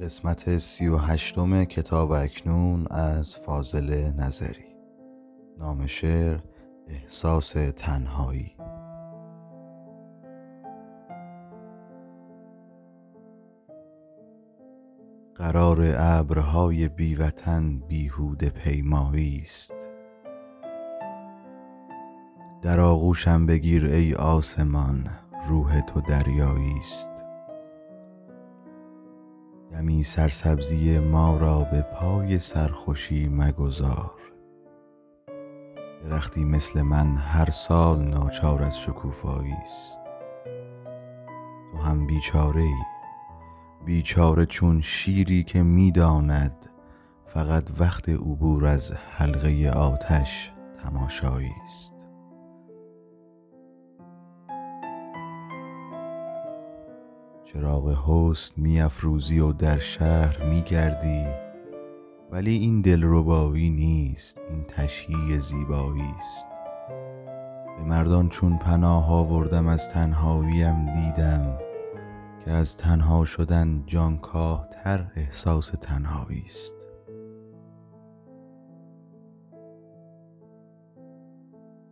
قسمت سی و هشتم کتاب اکنون از فاضل نظری. نام شعر احساس تنهایی. قرار ابرهای بیوطن بیهوده پیمایی است. در آغوشم بگیر ای آسمان روح تو دریایی است. دمی سرسبزی ما را به پای سرخوشی مگذار. درختی مثل من هر سال ناچار از شکوفایی است. تو هم بیچاره ای بیچاره چون شیری که می‌داند فقط وقت عبور از حلقه آتش تماشایی است. چراغ حسن می افروزی و در شهر می گردی ولی این دلربایی نیست این تشییع زیبایی است. به مردان چون پناه آوردم از تنهاییم دیدم که از تنها شدن جانکاه تر احساس تنهایی است.